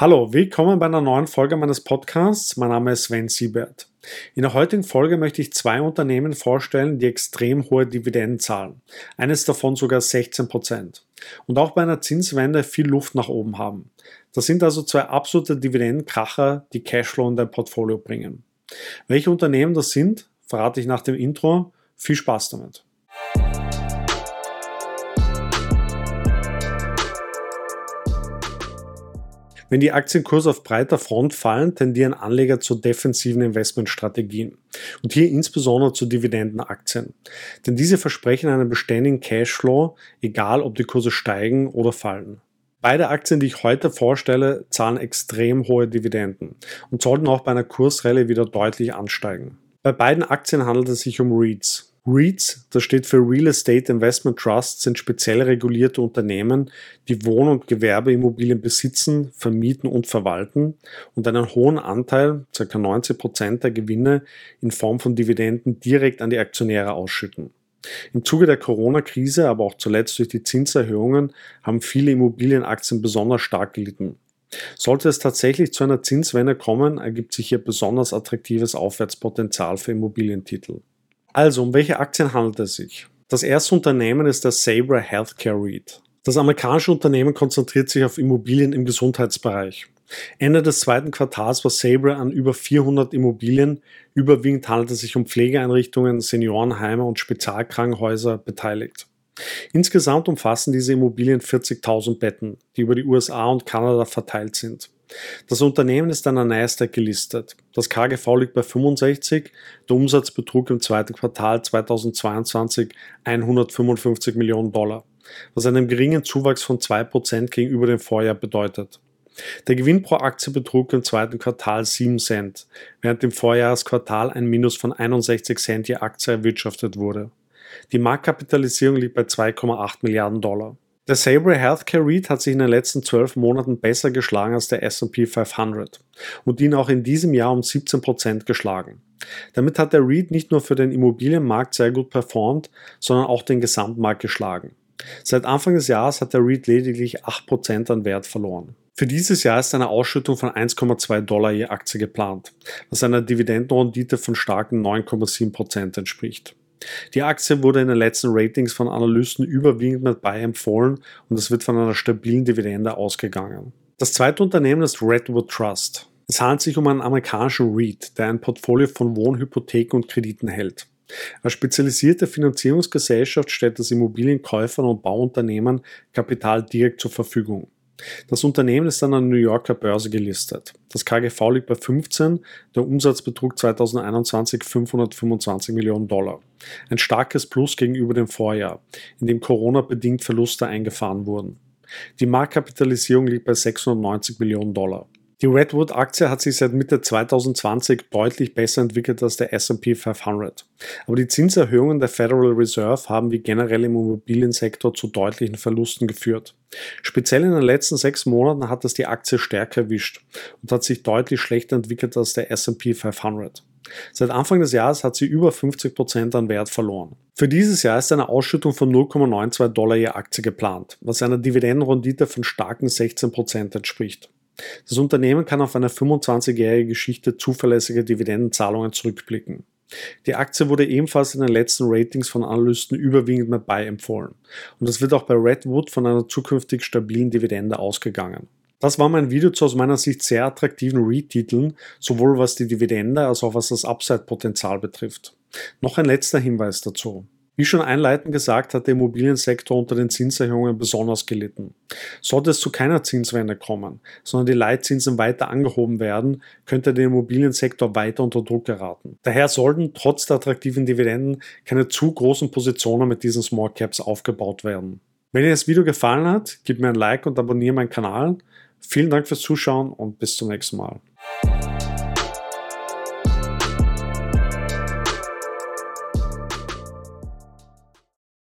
Hallo, willkommen bei einer neuen Folge meines Podcasts. Mein Name ist Sven Siebert. In der heutigen Folge möchte ich zwei Unternehmen vorstellen, die extrem hohe Dividenden zahlen. Eines davon sogar 16 Prozent. Und auch bei einer Zinswende viel Luft nach oben haben. Das sind also zwei absolute Dividendenkracher, die Cashflow in dein Portfolio bringen. Welche Unternehmen das sind, verrate ich nach dem Intro. Viel Spaß damit. Wenn die Aktienkurse auf breiter Front fallen, tendieren Anleger zu defensiven Investmentstrategien und hier insbesondere zu Dividendenaktien. Denn diese versprechen einen beständigen Cashflow, egal ob die Kurse steigen oder fallen. Beide Aktien, die ich heute vorstelle, zahlen extrem hohe Dividenden und sollten auch bei einer Kursrallye wieder deutlich ansteigen. Bei beiden Aktien handelt es sich um REITs, REITs, das steht für Real Estate Investment Trusts, sind speziell regulierte Unternehmen, die Wohn- und Gewerbeimmobilien besitzen, vermieten und verwalten und einen hohen Anteil, ca. 90 Prozent der Gewinne in Form von Dividenden direkt an die Aktionäre ausschütten. Im Zuge der Corona-Krise, aber auch zuletzt durch die Zinserhöhungen, haben viele Immobilienaktien besonders stark gelitten. Sollte es tatsächlich zu einer Zinswende kommen, ergibt sich hier besonders attraktives Aufwärtspotenzial für Immobilientitel. Also, um welche Aktien handelt es sich? Das erste Unternehmen ist der Sabre Healthcare REIT. Das amerikanische Unternehmen konzentriert sich auf Immobilien im Gesundheitsbereich. Ende des zweiten Quartals war Sabre an über 400 Immobilien, überwiegend handelt es sich um Pflegeeinrichtungen, Seniorenheime und Spezialkrankenhäuser beteiligt. Insgesamt umfassen diese Immobilien 40.000 Betten, die über die USA und Kanada verteilt sind. Das Unternehmen ist an der Nasdaq gelistet. Das KGV liegt bei 65. Der Umsatz betrug im zweiten Quartal 2022 155 Millionen Dollar, was einen geringen Zuwachs von 2% gegenüber dem Vorjahr bedeutet. Der Gewinn pro Aktie betrug im zweiten Quartal 7 Cent, während im Vorjahresquartal ein Minus von 61 Cent je Aktie erwirtschaftet wurde. Die Marktkapitalisierung liegt bei 2,8 Milliarden Dollar. Der Sabre Healthcare REIT hat sich in den letzten zwölf Monaten besser geschlagen als der S&P 500 und ihn auch in diesem Jahr um 17 Prozent geschlagen. Damit hat der REIT nicht nur für den Immobilienmarkt sehr gut performt, sondern auch den Gesamtmarkt geschlagen. Seit Anfang des Jahres hat der REIT lediglich 8% an Wert verloren. Für dieses Jahr ist eine Ausschüttung von 1,2 Dollar je Aktie geplant, was einer Dividendenrendite von starken 9,7% entspricht. Die Aktie wurde in den letzten Ratings von Analysten überwiegend mit Buy empfohlen und es wird von einer stabilen Dividende ausgegangen. Das zweite Unternehmen ist Redwood Trust. Es handelt sich um einen amerikanischen REIT, der ein Portfolio von Wohnhypotheken und Krediten hält. Als spezialisierte Finanzierungsgesellschaft stellt das Immobilienkäufern und Bauunternehmen Kapital direkt zur Verfügung. Das Unternehmen ist an der New Yorker Börse gelistet. Das KGV liegt bei 15, der Umsatz betrug 2021 525 Millionen Dollar. Ein starkes Plus gegenüber dem Vorjahr, in dem Corona-bedingt Verluste eingefahren wurden. Die Marktkapitalisierung liegt bei 690 Millionen Dollar. Die Redwood-Aktie hat sich seit Mitte 2020 deutlich besser entwickelt als der SP 500. Aber die Zinserhöhungen der Federal Reserve haben wie generell im Immobiliensektor zu deutlichen Verlusten geführt. Speziell in den letzten sechs Monaten hat es die Aktie stärker erwischt und hat sich deutlich schlechter entwickelt als der SP 500. Seit Anfang des Jahres hat sie über 50 Prozent an Wert verloren. Für dieses Jahr ist eine Ausschüttung von 0,92 Dollar je Aktie geplant, was einer Dividendenrendite von starken 16 Prozent entspricht. Das Unternehmen kann auf eine 25-jährige Geschichte zuverlässiger Dividendenzahlungen zurückblicken. Die Aktie wurde ebenfalls in den letzten Ratings von Analysten überwiegend mit Buy empfohlen. Und es wird auch bei Redwood von einer zukünftig stabilen Dividende ausgegangen. Das war mein Video zu aus meiner Sicht sehr attraktiven REIT-Titeln, sowohl was die Dividende als auch was das Upside-Potenzial betrifft. Noch ein letzter Hinweis dazu. Wie schon einleitend gesagt, hat der Immobiliensektor unter den Zinserhöhungen besonders gelitten. Sollte es zu keiner Zinswende kommen, sondern die Leitzinsen weiter angehoben werden, könnte der Immobiliensektor weiter unter Druck geraten. Daher sollten trotz der attraktiven Dividenden keine zu großen Positionen mit diesen Small Caps aufgebaut werden. Wenn dir das Video gefallen hat, gib mir ein Like und abonniere meinen Kanal. Vielen Dank fürs Zuschauen und bis zum nächsten Mal.